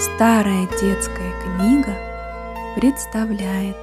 Старая детская книга представляет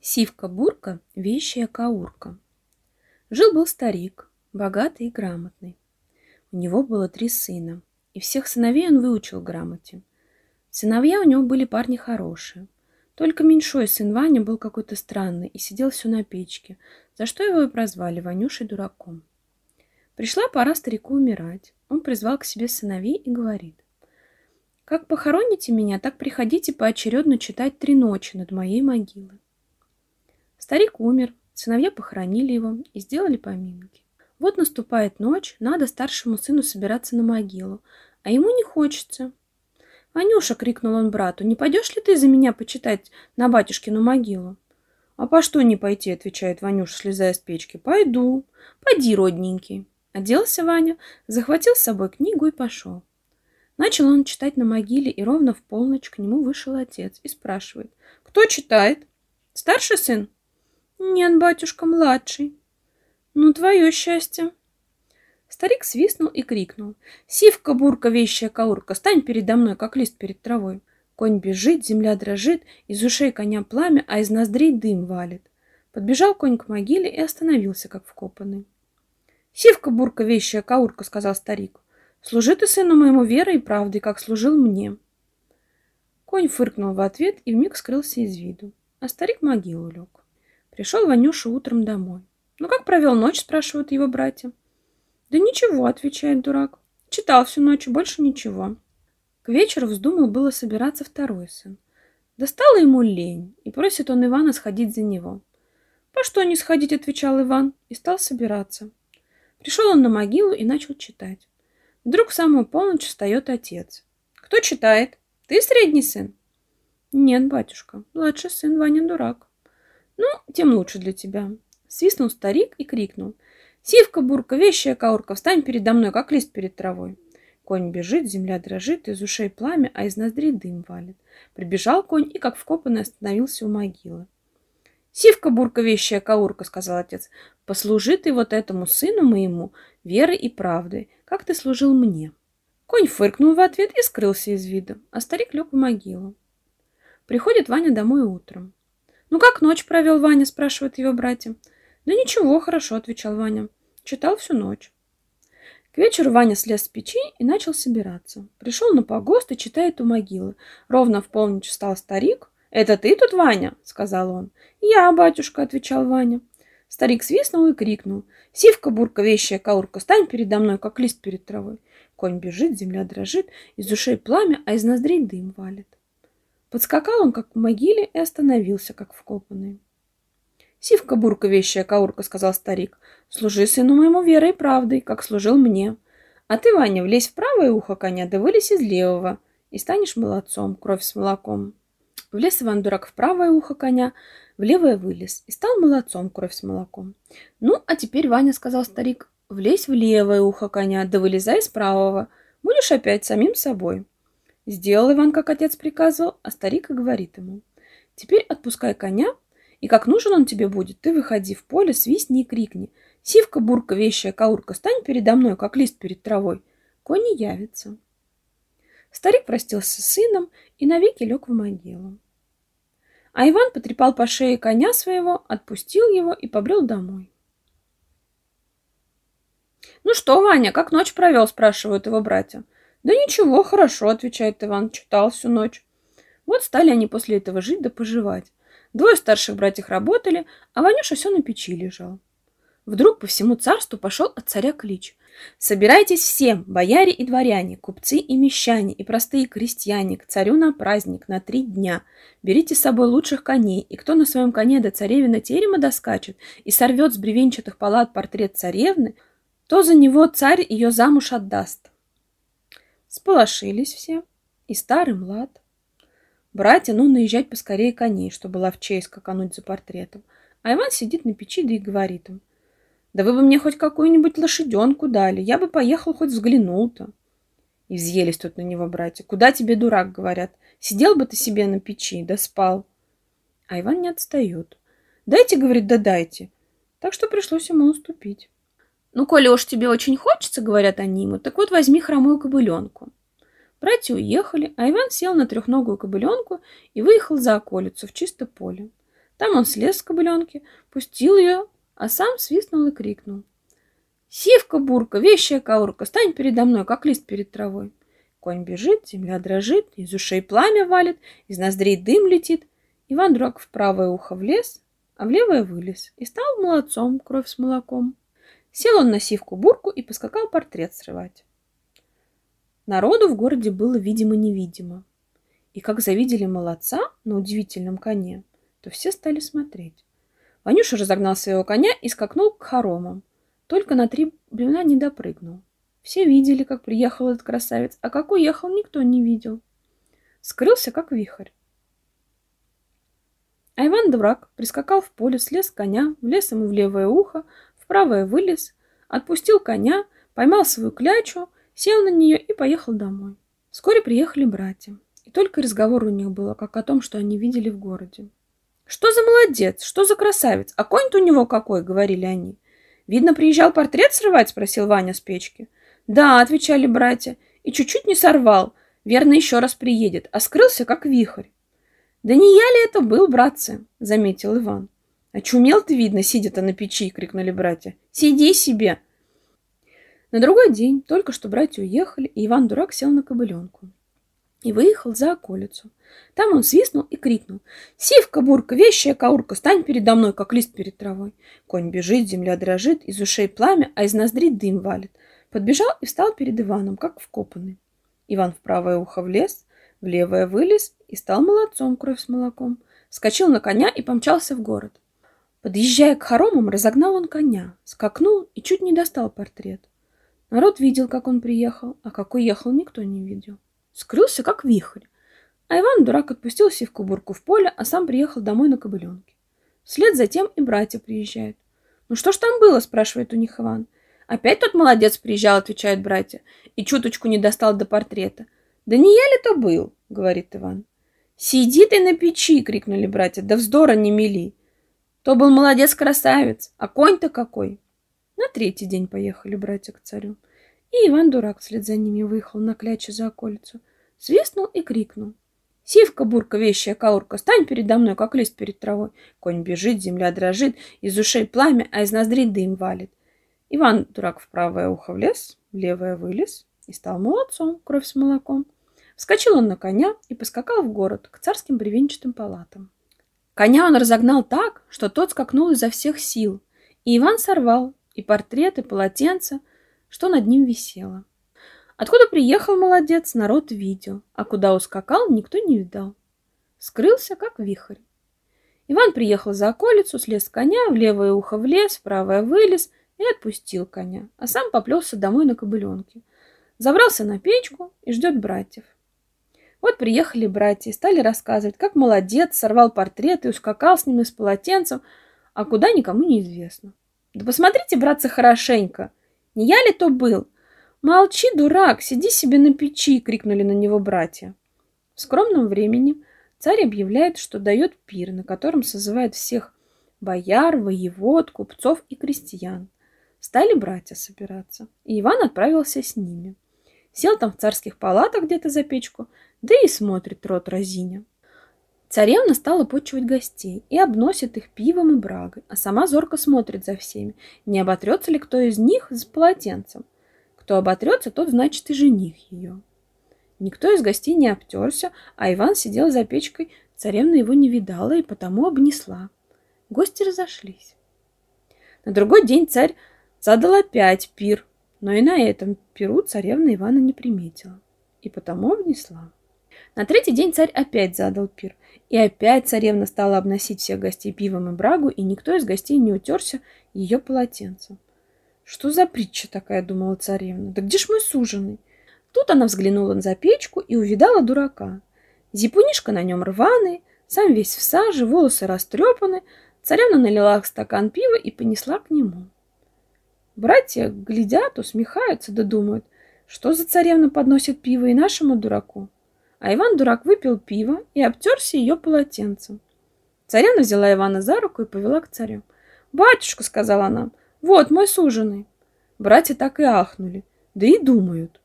Сивка-бурка, вещая каурка. Жил-был старик, богатый и грамотный. У него было три сына, и всех сыновей он выучил грамоте. Сыновья у него были парни хорошие. Только меньшой сын Ваня был какой-то странный и сидел все на печке, за что его и прозвали Ванюшей дураком. Пришла пора старику умирать. Он призвал к себе сыновей и говорит. «Как похороните меня, так приходите поочередно читать три ночи над моей могилой». Старик умер, сыновья похоронили его и сделали поминки. Вот наступает ночь, надо старшему сыну собираться на могилу, а ему не хочется. «Ванюша!» — крикнул он брату, «не пойдешь ли ты за меня почитать на батюшкину могилу?» «А по что не пойти?» — отвечает Ванюша, слезая с печки. «Пойду. Пойди, родненький». Оделся Ваня, захватил с собой книгу и пошел. Начал он читать на могиле, и ровно в полночь к нему вышел отец и спрашивает. «Кто читает? Старший сын?» «Нет, батюшка, младший». «Ну, твое счастье». Старик свистнул и крикнул. «Сивка, бурка, вещая каурка, стань передо мной, как лист перед травой». Конь бежит, земля дрожит, из ушей коня пламя, а из ноздрей дым валит. Подбежал конь к могиле и остановился, как вкопанный. «Сивка, бурка, вещая каурка», — сказал старик. «Служи ты сыну моему верой и правдой, как служил мне». Конь фыркнул в ответ и вмиг скрылся из виду, а старик могилу лег. Пришел Ванюша утром домой. «Ну как провел ночь?» — спрашивают его братья. «Да ничего», — отвечает дурак. «Читал всю ночь, больше ничего». К вечеру вздумал было собираться второй сын. Достала ему лень, и просит он Ивана сходить за него. «По что не сходить?» — отвечал Иван, и стал собираться. Пришел он на могилу и начал читать. Вдруг в самую полночь встает отец. «Кто читает? Ты средний сын?» «Нет, батюшка, младший сын Ваня дурак». «Ну, тем лучше для тебя». Свистнул старик и крикнул. «Сивка, бурка, вещая каурка, встань передо мной, как лист перед травой». Конь бежит, земля дрожит, из ушей пламя, а из ноздрей дым валит. Прибежал конь и, как вкопанный, остановился у могилы. «Сивка, бурка, вещая каурка», — сказал отец, — «послужи ты вот этому сыну моему верой и правдой, как ты служил мне». Конь фыркнул в ответ и скрылся из вида, а старик лег в могилу. Приходит Ваня домой утром. «Ну как ночь провел Ваня?» — спрашивают его братья. «Да ничего, хорошо», — отвечал Ваня. Читал всю ночь. К вечеру Ваня слез с печи и начал собираться. Пришел на погост и читает у могилы. Ровно в полночь встал старик, «Это ты тут, Ваня?» — сказал он. «Я, батюшка», — отвечал Ваня. Старик свистнул и крикнул. «Сивка, бурка, вещая каурка, стань передо мной, как лист перед травой». Конь бежит, земля дрожит, из ушей пламя, а из ноздрей дым валит. Подскакал он, как в могиле, и остановился, как вкопанный. «Сивка, бурка, вещая каурка», — сказал старик, — «служи сыну моему верой и правдой, как служил мне. А ты, Ваня, влезь в правое ухо коня, да вылезь из левого, и станешь молодцом, кровь с молоком». Влез Иван Дурак в правое ухо коня, в левое вылез и стал молодцом кровь с молоком. «Ну, а теперь, Ваня, — сказал старик, — влезь в левое ухо коня, да вылезай с правого. Будешь опять самим собой». Сделал Иван, как отец приказывал, а старик и говорит ему. «Теперь отпускай коня, и как нужен он тебе будет, ты выходи в поле, свистни и крикни. Сивка, бурка, вещая каурка, стань передо мной, как лист перед травой. Конь не явится». Старик простился с сыном и навеки лег в могилу. А Иван потрепал по шее коня своего, отпустил его и побрел домой. «Ну что, Ваня, как ночь провел?» – спрашивают его братья. «Да ничего, хорошо», – отвечает Иван, – читал всю ночь. Вот стали они после этого жить да поживать. Двое старших братьев работали, а Ванюша все на печи лежал. Вдруг по всему царству пошел от царя клич. Собирайтесь всем, бояре и дворяне, купцы и мещане, и простые крестьяне, к царю на праздник, на три дня. Берите с собой лучших коней, и кто на своем коне до царевина терема доскачет и сорвет с бревенчатых палат портрет царевны, то за него царь ее замуж отдаст. Сполошились все, и старый млад. Братья, ну, наезжать поскорее коней, чтобы честь скакануть за портретом. А Иван сидит на печи, да и говорит им. Да вы бы мне хоть какую-нибудь лошаденку дали, я бы поехал хоть взглянул-то. И взъелись тут на него братья. Куда тебе, дурак, говорят? Сидел бы ты себе на печи, да спал. А Иван не отстает. Дайте, говорит, да дайте. Так что пришлось ему уступить. Ну, коли уж тебе очень хочется, говорят они ему, так вот возьми хромую кобыленку. Братья уехали, а Иван сел на трехногую кобыленку и выехал за околицу в чисто поле. Там он слез с кобыленки, пустил ее, а сам свистнул и крикнул. «Сивка, бурка, вещая каурка, стань передо мной, как лист перед травой!» Конь бежит, земля дрожит, из ушей пламя валит, из ноздрей дым летит. Иван Дурак в правое ухо влез, а в левое вылез и стал молодцом, кровь с молоком. Сел он на сивку-бурку и поскакал портрет срывать. Народу в городе было видимо-невидимо. И как завидели молодца на удивительном коне, то все стали смотреть. Ванюша разогнал своего коня и скакнул к хоромам. Только на три бревна не допрыгнул. Все видели, как приехал этот красавец, а как уехал, никто не видел. Скрылся, как вихрь. А Иван дурак прискакал в поле, слез с коня, влез ему в левое ухо, в правое вылез, отпустил коня, поймал свою клячу, сел на нее и поехал домой. Вскоре приехали братья. И только разговор у них было, как о том, что они видели в городе. «Что за молодец? Что за красавец? А конь-то у него какой?» — говорили они. «Видно, приезжал портрет срывать?» — спросил Ваня с печки. «Да», — отвечали братья, — «и чуть-чуть не сорвал. Верно, еще раз приедет, а скрылся, как вихрь». «Да не я ли это был, братцы?» — заметил Иван. «Очумел ты, видно, сидя-то на печи!» — крикнули братья. «Сиди себе!» На другой день только что братья уехали, и Иван-дурак сел на кобыленку и выехал за околицу. Там он свистнул и крикнул. «Сивка, бурка, вещая каурка, стань передо мной, как лист перед травой!» Конь бежит, земля дрожит, из ушей пламя, а из ноздрей дым валит. Подбежал и встал перед Иваном, как вкопанный. Иван в правое ухо влез, в левое вылез и стал молодцом кровь с молоком. Скочил на коня и помчался в город. Подъезжая к хоромам, разогнал он коня, скакнул и чуть не достал портрет. Народ видел, как он приехал, а как уехал, никто не видел. Скрылся, как вихрь. А Иван, дурак, отпустил сивку-бурку в поле, а сам приехал домой на кобыленке. Вслед за тем и братья приезжают. «Ну что ж там было?» – спрашивает у них Иван. «Опять тот молодец приезжал», — отвечают братья, и чуточку не достал до портрета. «Да не я ли то был?» — говорит Иван. «Сиди ты на печи!» — крикнули братья. «Да вздора не мели!» То был молодец-красавец, а конь-то какой! На третий день поехали братья к царю. И Иван-дурак вслед за ними выехал на кляче за околицу. Свистнул и крикнул. Сивка, бурка, вещая каурка, стань передо мной, как лист перед травой. Конь бежит, земля дрожит, из ушей пламя, а из ноздрей дым валит. Иван, дурак, в правое ухо влез, в левое вылез и стал молодцом, кровь с молоком. Вскочил он на коня и поскакал в город к царским бревенчатым палатам. Коня он разогнал так, что тот скакнул изо всех сил, и Иван сорвал и портрет, и полотенце, что над ним висело. Откуда приехал молодец, народ видел, а куда ускакал, никто не видал. Скрылся, как вихрь. Иван приехал за околицу, слез с коня, в левое ухо влез, в правое вылез и отпустил коня, а сам поплелся домой на кобыленке. Забрался на печку и ждет братьев. Вот приехали братья и стали рассказывать, как молодец, сорвал портрет и ускакал с ними с полотенцем, а куда никому не известно. Да посмотрите, братцы, хорошенько. Не я ли то был? Молчи, дурак, сиди себе на печи, крикнули на него братья. В скромном времени царь объявляет, что дает пир, на котором созывает всех бояр, воевод, купцов и крестьян. Стали братья собираться, и Иван отправился с ними. Сел там в царских палатах где-то за печку, да и смотрит рот разиня. Царевна стала почивать гостей и обносит их пивом и брагой, а сама зорко смотрит за всеми, не оботрется ли кто из них с полотенцем. Кто оботрется, тот значит и жених ее. Никто из гостей не обтерся, а Иван сидел за печкой, царевна его не видала и потому обнесла. Гости разошлись. На другой день царь Задал опять пир, но и на этом пиру царевна Ивана не приметила, и потому внесла. На третий день царь опять задал пир, и опять царевна стала обносить всех гостей пивом и брагу, и никто из гостей не утерся ее полотенцем. Что за притча такая, думала царевна, да где ж мой суженый? Тут она взглянула за печку и увидала дурака. Зипунишка на нем рваный, сам весь в саже, волосы растрепаны. Царевна налила стакан пива и понесла к нему. Братья глядят, усмехаются, да думают, что за царевна подносит пиво и нашему дураку. А Иван-дурак выпил пиво и обтерся ее полотенцем. Царевна взяла Ивана за руку и повела к царю. «Батюшка», — сказала она, — «вот мой суженый». Братья так и ахнули, да и думают.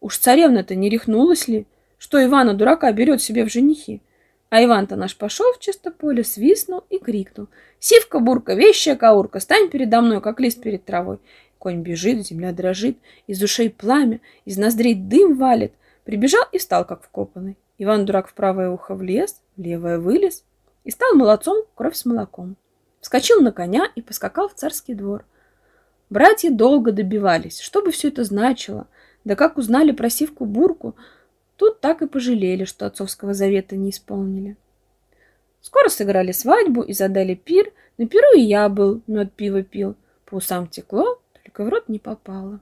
Уж царевна-то не рехнулась ли, что Ивана дурака берет себе в женихи? А Иван-то наш пошел в чисто поле, свистнул и крикнул. «Сивка-бурка, вещая каурка, стань передо мной, как лист перед травой!» Конь бежит, земля дрожит, из ушей пламя, из ноздрей дым валит. Прибежал и встал, как вкопанный. Иван-дурак в правое ухо влез, в левое вылез и стал молодцом кровь с молоком. Вскочил на коня и поскакал в царский двор. Братья долго добивались, что бы все это значило, да как узнали про сивку-бурку, Тут так и пожалели, что отцовского завета не исполнили. Скоро сыграли свадьбу и задали пир. На пиру и я был, мед пиво пил. По усам текло, только в рот не попало.